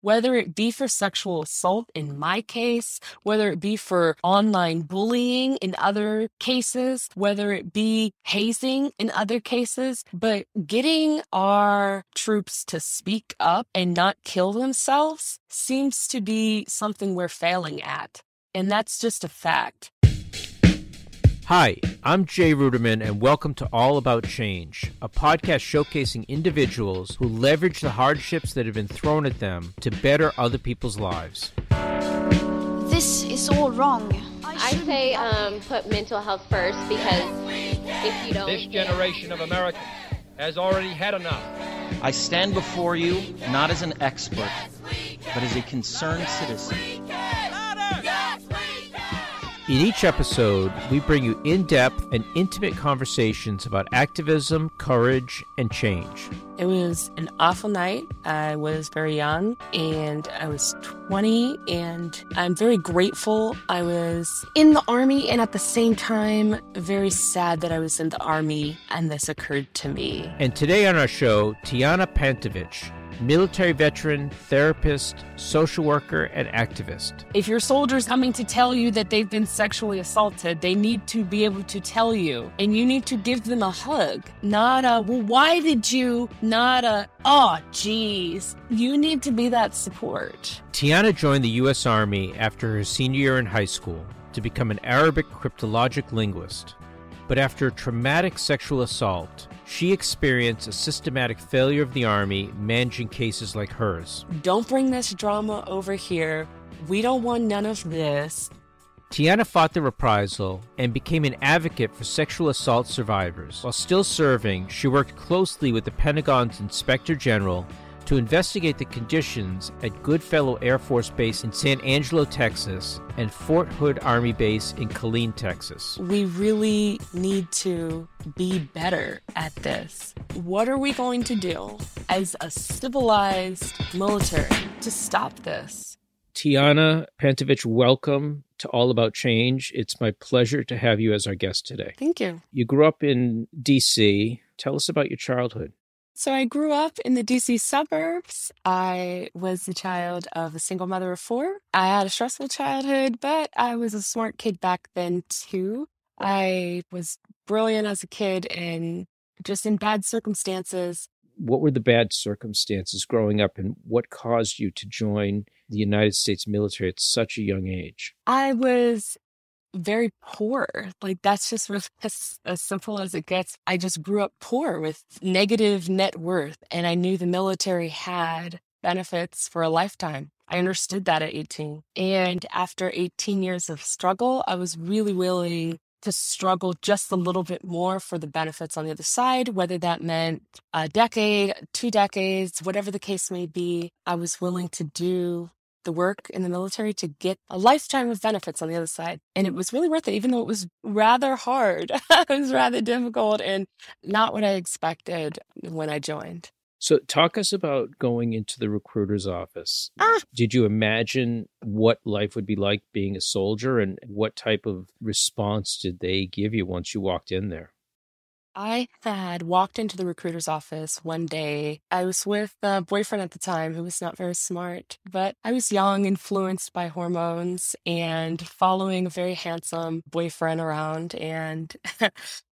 whether it be for sexual assault in my case, whether it be for online bullying in other cases, whether it be hazing in other cases. But getting our troops to speak up and not kill themselves seems to be something we're failing at. And that's just a fact. Hi, I'm Jay Ruderman, and welcome to All About Change, a podcast showcasing individuals who leverage the hardships that have been thrown at them to better other people's lives. This is all wrong. I say um, put mental health first because if you don't. This generation of Americans has already had enough. I stand before you not as an expert, but as a concerned citizen. In each episode, we bring you in depth and intimate conversations about activism, courage, and change. It was an awful night. I was very young and I was 20, and I'm very grateful I was in the Army and at the same time, very sad that I was in the Army and this occurred to me. And today on our show, Tiana Pantovich, military veteran, therapist, social worker, and activist. If your soldier's coming to tell you that they've been sexually assaulted, they need to be able to tell you, and you need to give them a hug, not a, well, why did you? Not a, oh, geez. You need to be that support. Tiana joined the U.S. Army after her senior year in high school to become an Arabic cryptologic linguist. But after a traumatic sexual assault, she experienced a systematic failure of the Army managing cases like hers. Don't bring this drama over here. We don't want none of this. Tiana fought the reprisal and became an advocate for sexual assault survivors. While still serving, she worked closely with the Pentagon's Inspector General to investigate the conditions at Goodfellow Air Force Base in San Angelo, Texas, and Fort Hood Army Base in Killeen, Texas. We really need to be better at this. What are we going to do as a civilized military to stop this? Tiana Pantovich, welcome to All About Change. It's my pleasure to have you as our guest today. Thank you. You grew up in DC. Tell us about your childhood. So I grew up in the DC suburbs. I was the child of a single mother of four. I had a stressful childhood, but I was a smart kid back then too. I was brilliant as a kid and just in bad circumstances. What were the bad circumstances growing up and what caused you to join the United States military at such a young age? I was very poor. Like that's just really as, as simple as it gets. I just grew up poor with negative net worth, and I knew the military had benefits for a lifetime. I understood that at 18. And after 18 years of struggle, I was really willing to struggle just a little bit more for the benefits on the other side, whether that meant a decade, two decades, whatever the case may be. I was willing to do the work in the military to get a lifetime of benefits on the other side. And it was really worth it, even though it was rather hard. it was rather difficult and not what I expected when I joined. So, talk us about going into the recruiter's office. Ah. Did you imagine what life would be like being a soldier, and what type of response did they give you once you walked in there? I had walked into the recruiter's office one day. I was with a boyfriend at the time who was not very smart, but I was young, influenced by hormones, and following a very handsome boyfriend around. And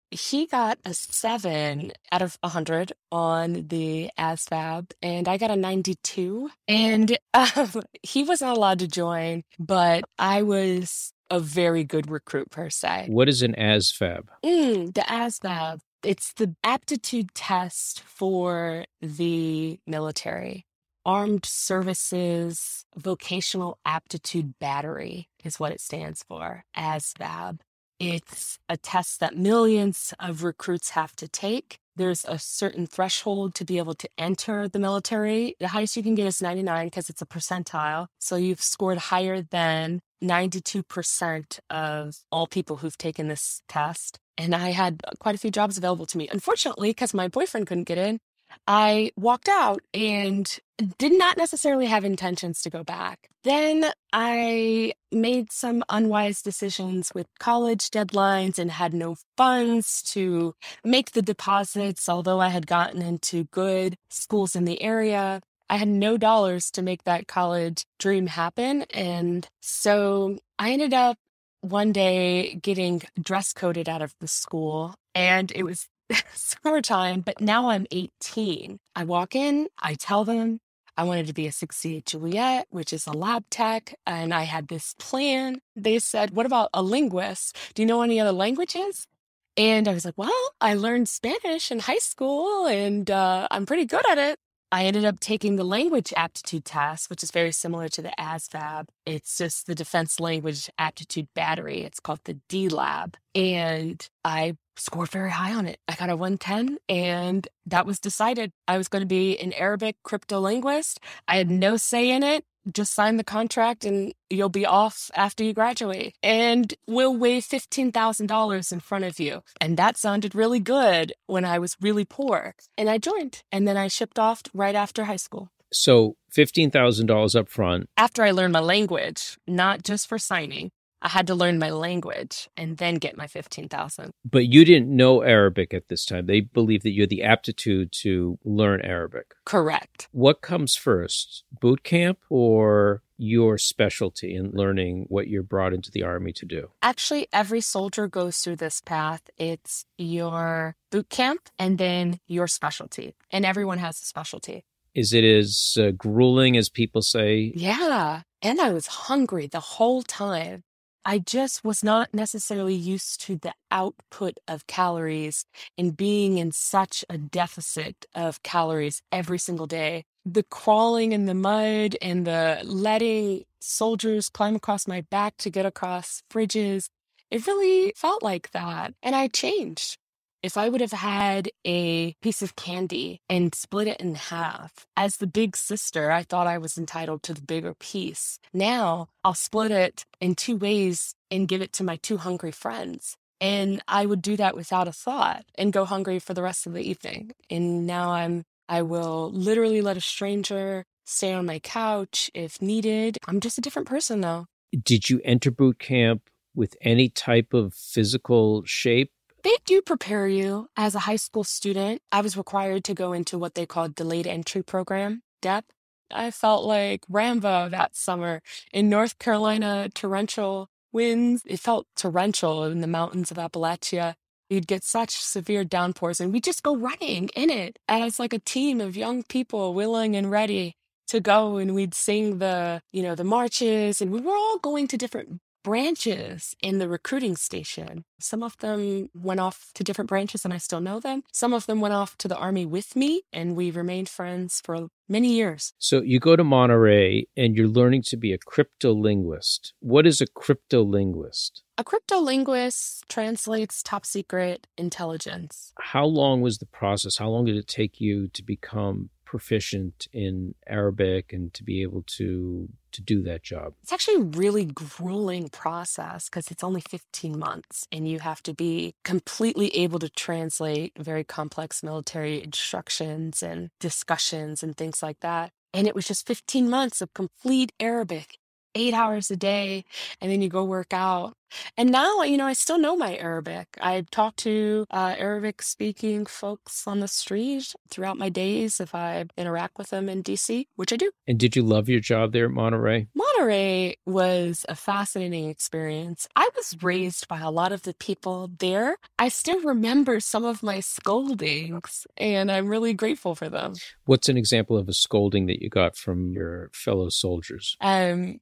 he got a seven out of 100 on the ASVAB, and I got a 92. And um, he wasn't allowed to join, but I was a very good recruit per se. What is an ASVAB? Mm, the ASVAB. It's the aptitude test for the military. Armed Services Vocational Aptitude Battery is what it stands for, ASVAB. It's a test that millions of recruits have to take. There's a certain threshold to be able to enter the military. The highest you can get is 99 because it's a percentile. So you've scored higher than 92% of all people who've taken this test. And I had uh, quite a few jobs available to me. Unfortunately, because my boyfriend couldn't get in, I walked out and did not necessarily have intentions to go back. Then I made some unwise decisions with college deadlines and had no funds to make the deposits, although I had gotten into good schools in the area. I had no dollars to make that college dream happen. And so I ended up one day getting dress coded out of the school and it was summertime, but now I'm 18. I walk in, I tell them I wanted to be a 68 Juliet, which is a lab tech, and I had this plan. They said, What about a linguist? Do you know any other languages? And I was like, Well, I learned Spanish in high school and uh, I'm pretty good at it. I ended up taking the language aptitude test, which is very similar to the ASVAB. It's just the Defense Language Aptitude Battery. It's called the DLAB. And I scored very high on it. I got a 110, and that was decided. I was going to be an Arabic crypto linguist. I had no say in it just sign the contract and you'll be off after you graduate. And we'll waive $15,000 in front of you. And that sounded really good when I was really poor. And I joined. And then I shipped off right after high school. So $15,000 up front. After I learned my language, not just for signing. I had to learn my language and then get my 15,000. But you didn't know Arabic at this time. They believe that you had the aptitude to learn Arabic. Correct. What comes first, boot camp or your specialty in learning what you're brought into the army to do? Actually, every soldier goes through this path. It's your boot camp and then your specialty. And everyone has a specialty. Is it as uh, grueling as people say? Yeah. And I was hungry the whole time. I just was not necessarily used to the output of calories and being in such a deficit of calories every single day. The crawling in the mud and the letting soldiers climb across my back to get across fridges, it really felt like that. And I changed. If I would have had a piece of candy and split it in half, as the big sister, I thought I was entitled to the bigger piece. Now I'll split it in two ways and give it to my two hungry friends. And I would do that without a thought and go hungry for the rest of the evening. And now I'm, I will literally let a stranger stay on my couch if needed. I'm just a different person now. Did you enter boot camp with any type of physical shape? They do prepare you as a high school student. I was required to go into what they called delayed entry program, DEP. I felt like Rambo that summer in North Carolina, torrential winds. It felt torrential in the mountains of Appalachia. You'd get such severe downpours, and we'd just go running in it as like a team of young people willing and ready to go and we'd sing the you know the marches and we were all going to different branches in the recruiting station. Some of them went off to different branches and I still know them. Some of them went off to the army with me and we remained friends for many years. So you go to Monterey and you're learning to be a cryptolinguist. What is a cryptolinguist? A cryptolinguist translates top secret intelligence. How long was the process? How long did it take you to become proficient in Arabic and to be able to to do that job? It's actually a really grueling process because it's only 15 months and you have to be completely able to translate very complex military instructions and discussions and things like that. And it was just 15 months of complete Arabic eight hours a day and then you go work out. And now, you know, I still know my Arabic. I talk to uh, Arabic speaking folks on the street throughout my days if I interact with them in DC, which I do. And did you love your job there at Monterey? Monterey was a fascinating experience. I was raised by a lot of the people there. I still remember some of my scoldings, and I'm really grateful for them. What's an example of a scolding that you got from your fellow soldiers? Um,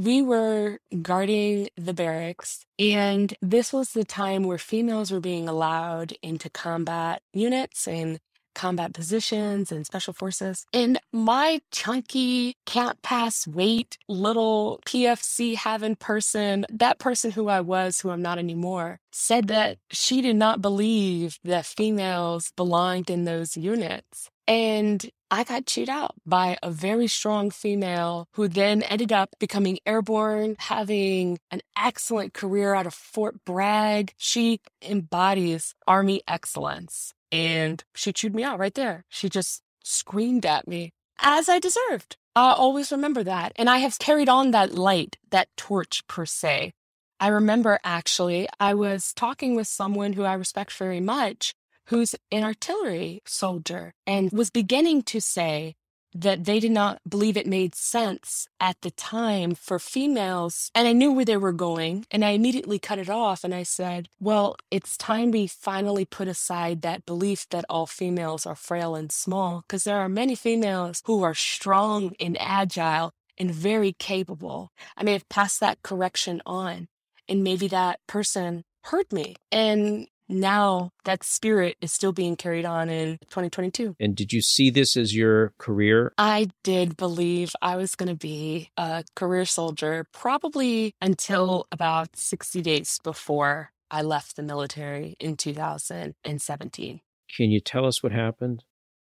we were guarding the barracks, and this was the time where females were being allowed into combat units and combat positions and special forces. And my chunky, can't pass weight, little PFC having person, that person who I was, who I'm not anymore, said that she did not believe that females belonged in those units. And I got chewed out by a very strong female who then ended up becoming airborne, having an excellent career out of Fort Bragg. She embodies Army excellence. And she chewed me out right there. She just screamed at me as I deserved. I always remember that. And I have carried on that light, that torch per se. I remember actually, I was talking with someone who I respect very much who's an artillery soldier and was beginning to say, that they did not believe it made sense at the time for females. And I knew where they were going, and I immediately cut it off. And I said, Well, it's time we finally put aside that belief that all females are frail and small, because there are many females who are strong and agile and very capable. I may have passed that correction on, and maybe that person heard me. And now that spirit is still being carried on in 2022. And did you see this as your career? I did believe I was going to be a career soldier probably until about 60 days before I left the military in 2017. Can you tell us what happened?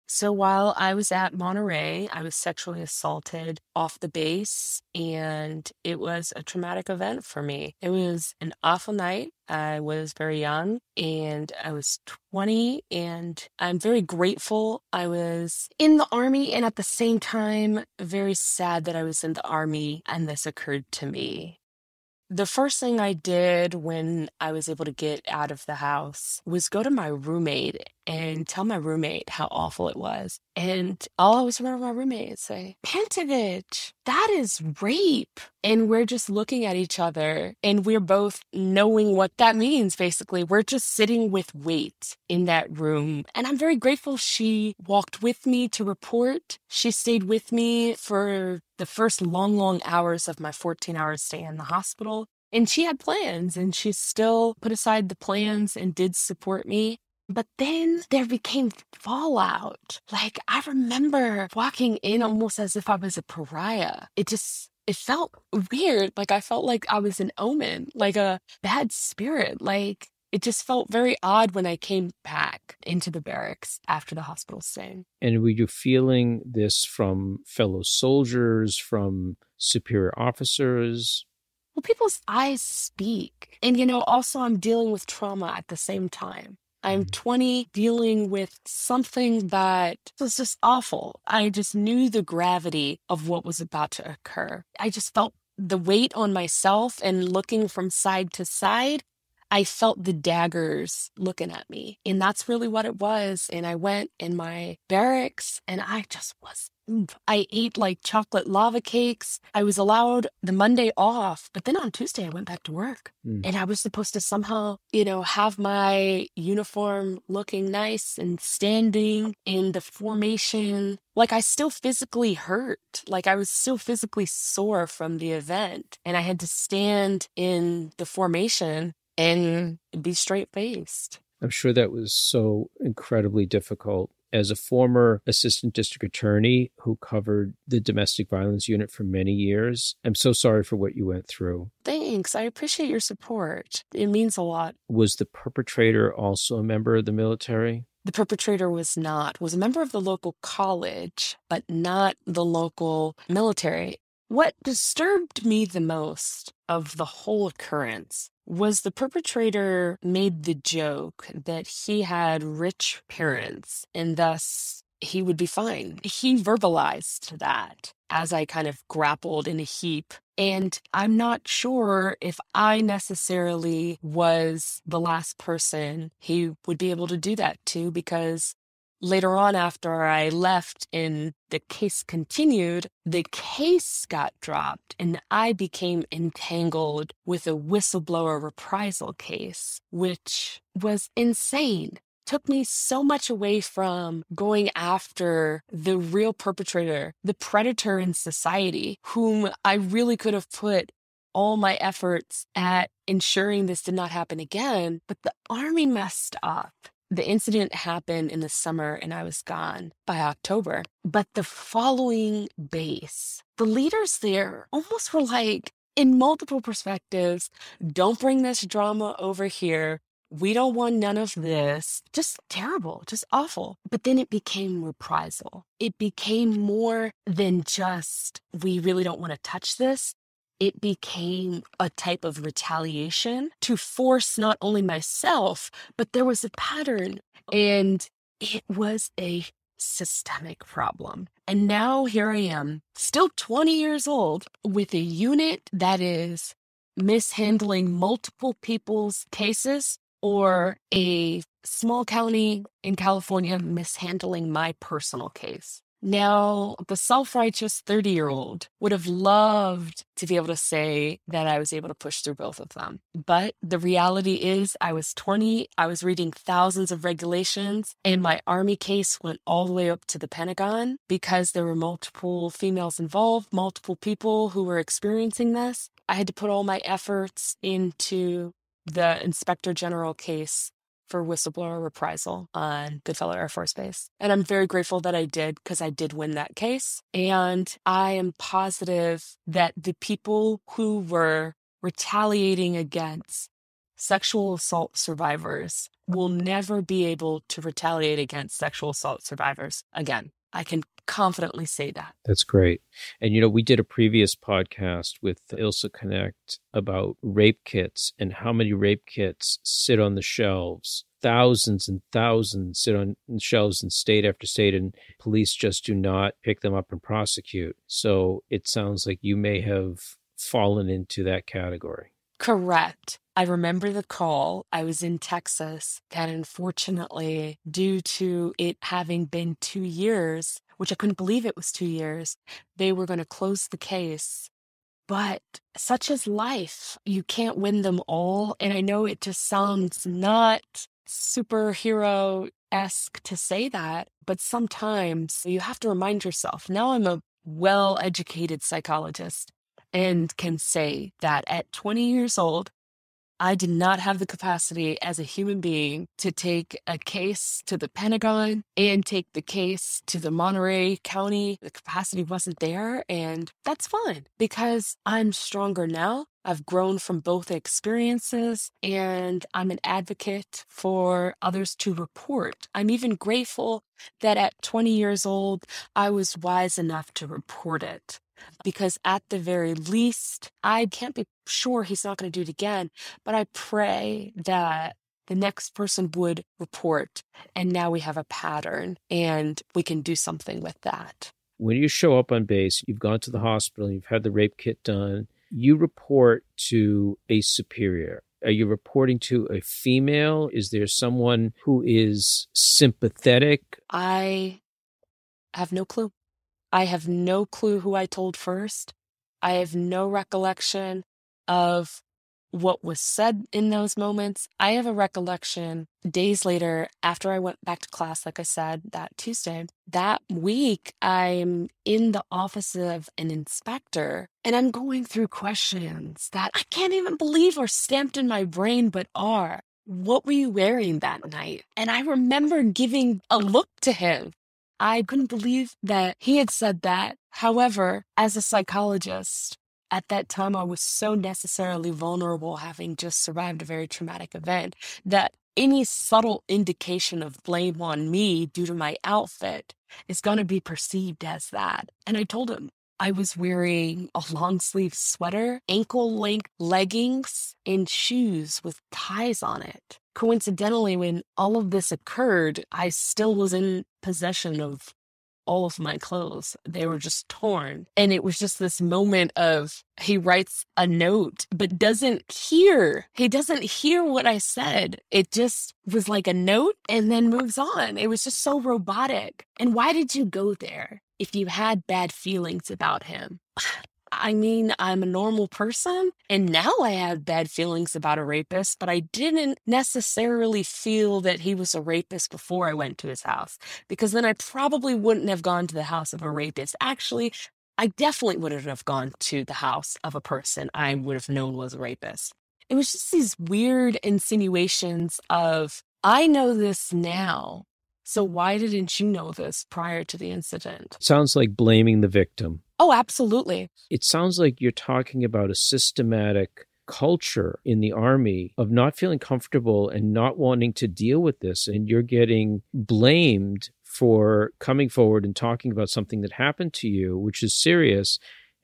So while I was at Monterey, I was sexually assaulted off the base, and it was a traumatic event for me. It was an awful night. I was very young and I was 20, and I'm very grateful I was in the Army, and at the same time, very sad that I was in the Army and this occurred to me. The first thing I did when I was able to get out of the house was go to my roommate and tell my roommate how awful it was. And I'll always remember my roommate and say, Pantovich, that is rape. And we're just looking at each other and we're both knowing what that means, basically. We're just sitting with weight in that room. And I'm very grateful she walked with me to report. She stayed with me for the first long, long hours of my 14 hour stay in the hospital. And she had plans and she still put aside the plans and did support me. But then there became fallout. Like I remember walking in almost as if I was a pariah. It just it felt weird. Like I felt like I was an omen, like a bad spirit. Like it just felt very odd when I came back into the barracks after the hospital stay. And were you feeling this from fellow soldiers, from superior officers? Well, people's eyes speak. And, you know, also I'm dealing with trauma at the same time. I'm mm-hmm. 20 dealing with something that was just awful. I just knew the gravity of what was about to occur. I just felt the weight on myself and looking from side to side. I felt the daggers looking at me. And that's really what it was. And I went in my barracks and I just was I ate like chocolate lava cakes. I was allowed the Monday off, but then on Tuesday I went back to work. Mm. And I was supposed to somehow, you know, have my uniform looking nice and standing in the formation. Like I still physically hurt. Like I was still physically sore from the event. And I had to stand in the formation and be straight faced. I'm sure that was so incredibly difficult as a former assistant district attorney who covered the domestic violence unit for many years, I'm so sorry for what you went through. Thanks. I appreciate your support. It means a lot. Was the perpetrator also a member of the military? The perpetrator was not, was a member of the local college, but not the local military. What disturbed me the most of the whole occurrence was the perpetrator made the joke that he had rich parents and thus he would be fine. He verbalized that as I kind of grappled in a heap. And I'm not sure if I necessarily was the last person he would be able to do that to because later on, after I left and the case continued, the case got dropped and I became entangled with a whistleblower reprisal case, which was insane. Took me so much away from going after the real perpetrator, the predator in society, whom I really could have put all my efforts at ensuring this did not happen again. But the army messed up the incident happened in the summer and I was gone by October. But the following base, the leaders there almost were like, in multiple perspectives, don't bring this drama over here. We don't want none of this. Just terrible, just awful. But then it became reprisal. It became more than just, we really don't want to touch this it became a type of retaliation to force not only myself, but there was a pattern and it was a systemic problem. And now here I am, still 20 years old, with a unit that is mishandling multiple people's cases or a small county in California mishandling my personal case. Now, the self righteous 30 year old would have loved to be able to say that I was able to push through both of them. But the reality is, I was 20, I was reading thousands of regulations, and my Army case went all the way up to the Pentagon because there were multiple females involved, multiple people who were experiencing this. I had to put all my efforts into the Inspector General case for whistleblower reprisal on Goodfellow Air Force Base. And I'm very grateful that I did because I did win that case. And I am positive that the people who were retaliating against sexual assault survivors will never be able to retaliate against sexual assault survivors again. I can confidently say that. That's great. And you know, we did a previous podcast with Ilse Knecht about rape kits and how many rape kits sit on the shelves. Thousands and thousands sit on shelves in state after state, and police just do not pick them up and prosecute. So it sounds like you may have fallen into that category. Correct. I remember the call. I was in Texas, and unfortunately, due to it having been two years, which I couldn't believe it was two years, they were going to close the case. But such is life. You can't win them all. And I know it just sounds not superhero esque to say that, but sometimes you have to remind yourself. Now I'm a well educated psychologist and can say that at 20 years old, I did not have the capacity as a human being to take a case to the Pentagon and take the case to the Monterey County. The capacity wasn't there. And that's fine because I'm stronger now. I've grown from both experiences and I'm an advocate for others to report. I'm even grateful that at 20 years old, I was wise enough to report it because at the very least, I can't be sure he's not going to do it again, but I pray that the next person would report. And now we have a pattern and we can do something with that. When you show up on base, you've gone to the hospital, you've had the rape kit done, you report to a superior. Are you reporting to a female? Is there someone who is sympathetic? I have no clue. I have no clue who I told first. I have no recollection of what was said in those moments. I have a recollection days later after I went back to class, like I said, that Tuesday. That week, I'm in the office of an inspector and I'm going through questions that I can't even believe are stamped in my brain, but are. What were you wearing that night? And I remember giving a look to him I couldn't believe that he had said that. However, as a psychologist, at that time, I was so necessarily vulnerable, having just survived a very traumatic event, that any subtle indication of blame on me due to my outfit is going to be perceived as that. And I told him I was wearing a long sleeve sweater, ankle length leggings, and shoes with ties on it coincidentally, when all of this occurred, I still was in possession of all of my clothes. They were just torn. And it was just this moment of he writes a note, but doesn't hear. He doesn't hear what I said. It just was like a note and then moves on. It was just so robotic. And why did you go there if you had bad feelings about him? I mean, I'm a normal person, and now I have bad feelings about a rapist, but I didn't necessarily feel that he was a rapist before I went to his house, because then I probably wouldn't have gone to the house of a rapist. Actually, I definitely wouldn't have gone to the house of a person I would have known was a rapist. It was just these weird insinuations of, I know this now. So why didn't you know this prior to the incident? Sounds like blaming the victim. Oh, absolutely. It sounds like you're talking about a systematic culture in the army of not feeling comfortable and not wanting to deal with this. And you're getting blamed for coming forward and talking about something that happened to you, which is serious.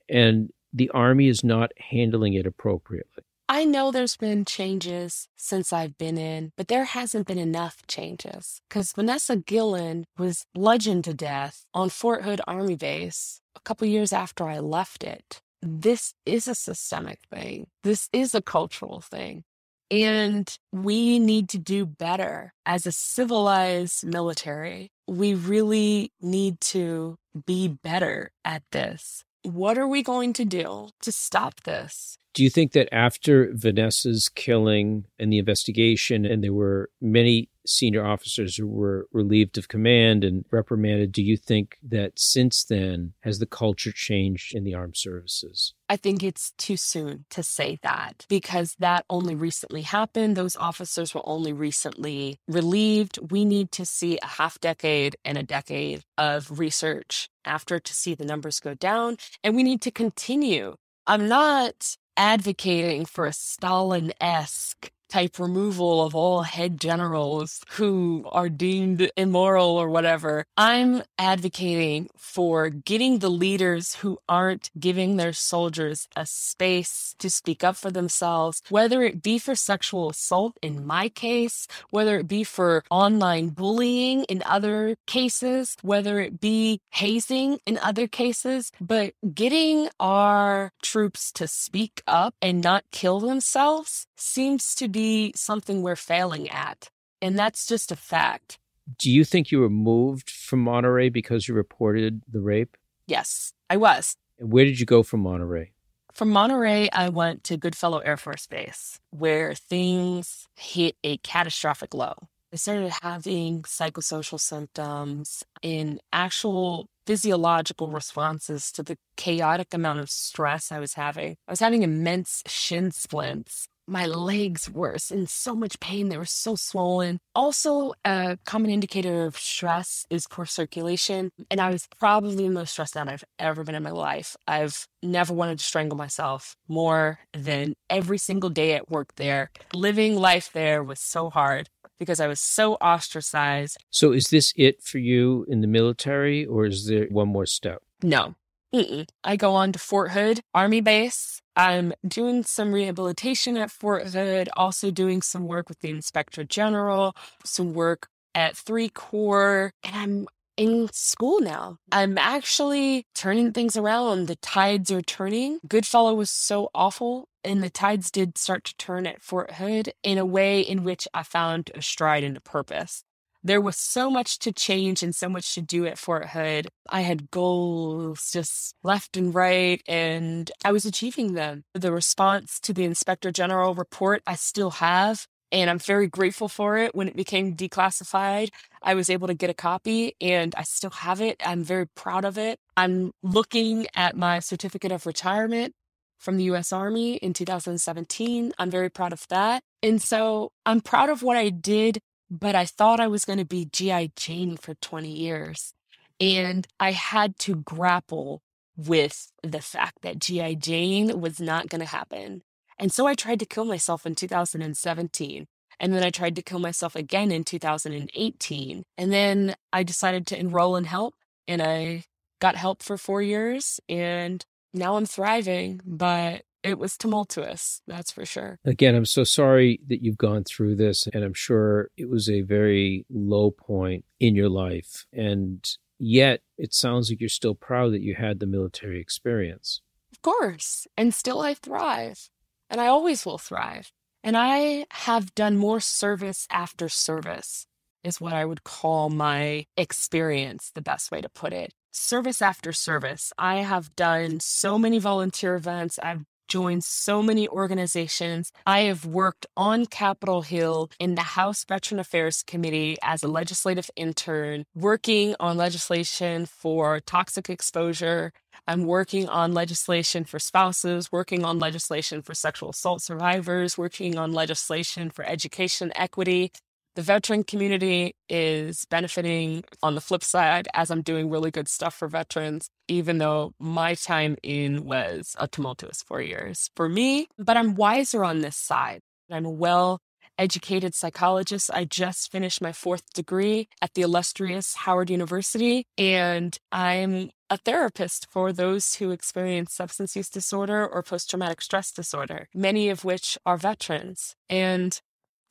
And the army is not handling it appropriately. I know there's been changes since I've been in, but there hasn't been enough changes. Because Vanessa Guillen was bludgeoned to death on Fort Hood Army Base a couple years after I left it. This is a systemic thing. This is a cultural thing. And we need to do better as a civilized military. We really need to be better at this. What are we going to do to stop this? Do you think that after Vanessa's killing and the investigation, and there were many senior officers who were relieved of command and reprimanded, do you think that since then has the culture changed in the armed services? I think it's too soon to say that because that only recently happened. Those officers were only recently relieved. We need to see a half decade and a decade of research after to see the numbers go down. And we need to continue. I'm not advocating for a Stalin esque type removal of all head generals who are deemed immoral or whatever. I'm advocating for getting the leaders who aren't giving their soldiers a space to speak up for themselves, whether it be for sexual assault in my case, whether it be for online bullying in other cases, whether it be hazing in other cases, but getting our troops to speak up and not kill themselves seems to be something we're failing at. And that's just a fact. Do you think you were moved from Monterey because you reported the rape? Yes, I was. And where did you go from Monterey? From Monterey, I went to Goodfellow Air Force Base, where things hit a catastrophic low. I started having psychosocial symptoms and actual physiological responses to the chaotic amount of stress I was having. I was having immense shin splints my legs were in so much pain. They were so swollen. Also, a common indicator of stress is poor circulation. And I was probably the most stressed out I've ever been in my life. I've never wanted to strangle myself more than every single day at work there. Living life there was so hard because I was so ostracized. So, is this it for you in the military, or is there one more step? No. Mm-mm. I go on to Fort Hood Army Base I'm doing some rehabilitation at Fort Hood, also doing some work with the Inspector General, some work at Three Corps, and I'm in school now. I'm actually turning things around. The tides are turning. Goodfellow was so awful, and the tides did start to turn at Fort Hood in a way in which I found a stride and a purpose there was so much to change and so much to do at Fort Hood. I had goals just left and right, and I was achieving them. The response to the Inspector General report I still have, and I'm very grateful for it. When it became declassified, I was able to get a copy and I still have it. I'm very proud of it. I'm looking at my certificate of retirement from the US Army in 2017. I'm very proud of that. And so I'm proud of what I did but I thought I was going to be G.I. Jane for 20 years. And I had to grapple with the fact that G.I. Jane was not going to happen. And so I tried to kill myself in 2017. And then I tried to kill myself again in 2018. And then I decided to enroll in help and I got help for four years and now I'm thriving. But it was tumultuous, that's for sure. Again, I'm so sorry that you've gone through this, and I'm sure it was a very low point in your life. And yet, it sounds like you're still proud that you had the military experience. Of course. And still, I thrive. And I always will thrive. And I have done more service after service, is what I would call my experience, the best way to put it service after service. I have done so many volunteer events. I've joined so many organizations. I have worked on Capitol Hill in the House Veteran Affairs Committee as a legislative intern, working on legislation for toxic exposure. I'm working on legislation for spouses, working on legislation for sexual assault survivors, working on legislation for education equity the veteran community is benefiting on the flip side as I'm doing really good stuff for veterans, even though my time in was a tumultuous four years for me. But I'm wiser on this side. I'm a well educated psychologist. I just finished my fourth degree at the illustrious Howard University, and I'm a therapist for those who experience substance use disorder or post traumatic stress disorder, many of which are veterans. And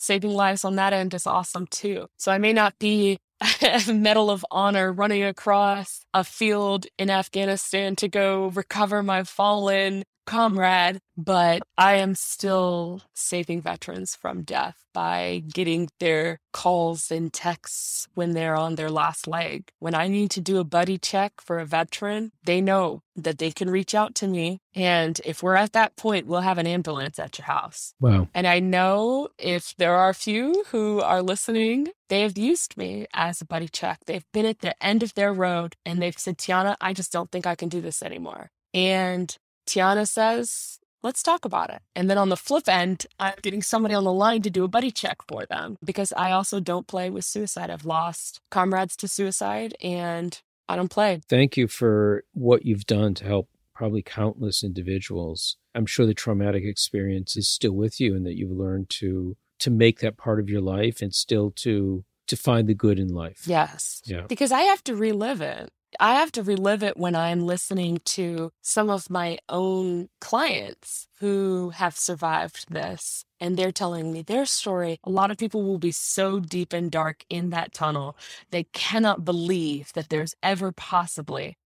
saving lives on that end is awesome too. So I may not be a Medal of Honor running across a field in Afghanistan to go recover my fallen comrade, but I am still saving veterans from death by getting their calls and texts when they're on their last leg. When I need to do a buddy check for a veteran, they know that they can reach out to me. And if we're at that point, we'll have an ambulance at your house. Wow. And I know if there are a few who are listening, they have used me as a buddy check. They've been at the end of their road and they've said, Tiana, I just don't think I can do this anymore. And Tiana says, let's talk about it. And then on the flip end, I'm getting somebody on the line to do a buddy check for them because I also don't play with suicide. I've lost comrades to suicide and I don't play. Thank you for what you've done to help probably countless individuals. I'm sure the traumatic experience is still with you and that you've learned to to make that part of your life and still to to find the good in life. Yes. Yeah. Because I have to relive it. I have to relive it when I'm listening to some of my own clients who have survived this and they're telling me their story. A lot of people will be so deep and dark in that tunnel, they cannot believe that there's ever possibly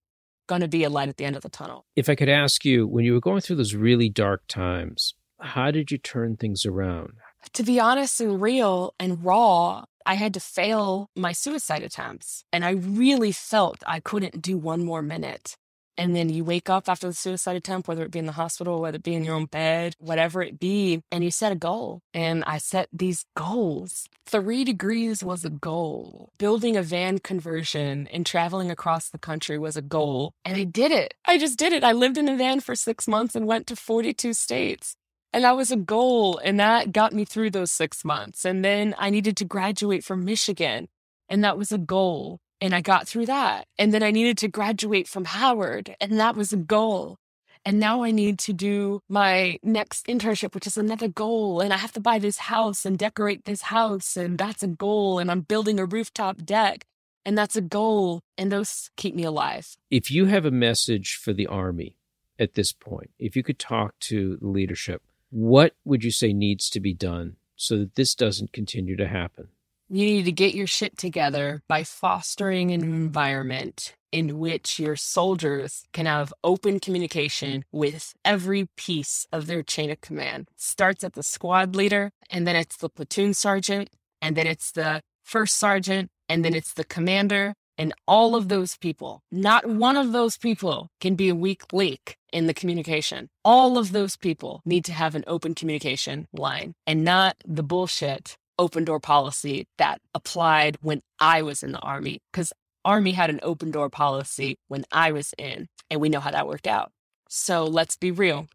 going to be a light at the end of the tunnel. If I could ask you, when you were going through those really dark times, how did you turn things around? To be honest and real and raw, I had to fail my suicide attempts. And I really felt I couldn't do one more minute. And then you wake up after the suicide attempt, whether it be in the hospital, whether it be in your own bed, whatever it be, and you set a goal. And I set these goals. Three degrees was a goal. Building a van conversion and traveling across the country was a goal. And I did it. I just did it. I lived in a van for six months and went to 42 states. And that was a goal. And that got me through those six months. And then I needed to graduate from Michigan. And that was a goal. And I got through that. And then I needed to graduate from Howard. And that was a goal. And now I need to do my next internship, which is another goal. And I have to buy this house and decorate this house. And that's a goal. And I'm building a rooftop deck. And that's a goal. And those keep me alive. If you have a message for the Army at this point, if you could talk to the leadership, what would you say needs to be done so that this doesn't continue to happen? You need to get your shit together by fostering an environment in which your soldiers can have open communication with every piece of their chain of command. Starts at the squad leader, and then it's the platoon sergeant, and then it's the first sergeant, and then it's the commander. And all of those people, not one of those people can be a weak link in the communication. All of those people need to have an open communication line and not the bullshit open door policy that applied when I was in the Army, because Army had an open door policy when I was in, and we know how that worked out. So let's be real.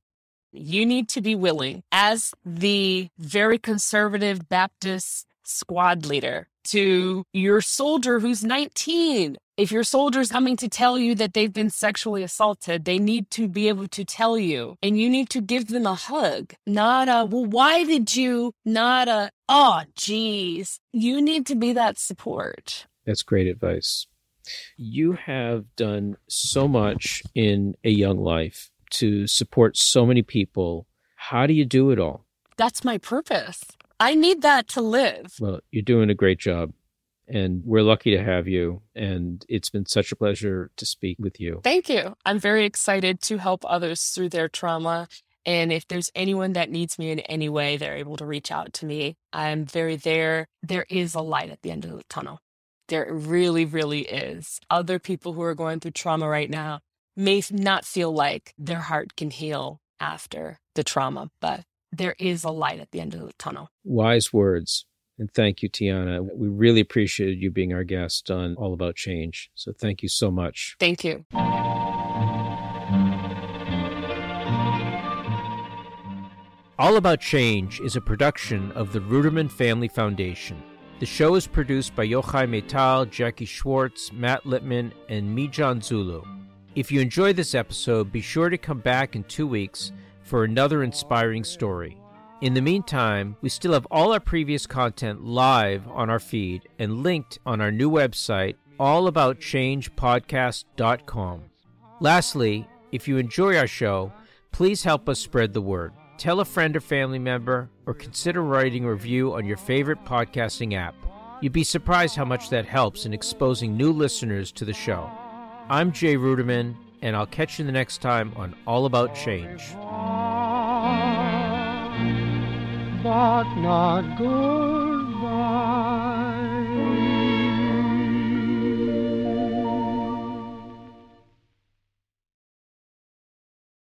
You need to be willing, as the very conservative Baptist squad leader, to your soldier who's 19. If your soldier's coming to tell you that they've been sexually assaulted, they need to be able to tell you. And you need to give them a hug, not a, well, why did you? Not a, oh, geez. You need to be that support. That's great advice. You have done so much in a young life to support so many people. How do you do it all? That's my purpose. I need that to live. Well, you're doing a great job. And we're lucky to have you. And it's been such a pleasure to speak with you. Thank you. I'm very excited to help others through their trauma. And if there's anyone that needs me in any way, they're able to reach out to me. I'm very there. There is a light at the end of the tunnel. There really, really is. Other people who are going through trauma right now may not feel like their heart can heal after the trauma, but there is a light at the end of the tunnel. Wise words. And thank you, Tiana. We really appreciated you being our guest on All About Change. So thank you so much. Thank you. All About Change is a production of the Ruderman Family Foundation. The show is produced by Yochai Maital, Jackie Schwartz, Matt Littman, and me, Jon Zolty. If you enjoyed this episode, be sure to come back in two weeks for another inspiring story. In the meantime, we still have all our previous content live on our feed and linked on our new website, allaboutchangepodcast.com. Lastly, if you enjoy our show, please help us spread the word. Tell a friend or family member, or consider writing a review on your favorite podcasting app. You'd be surprised how much that helps in exposing new listeners to the show. I'm Jay Ruderman, and I'll catch you the next time on All About Change. But not good.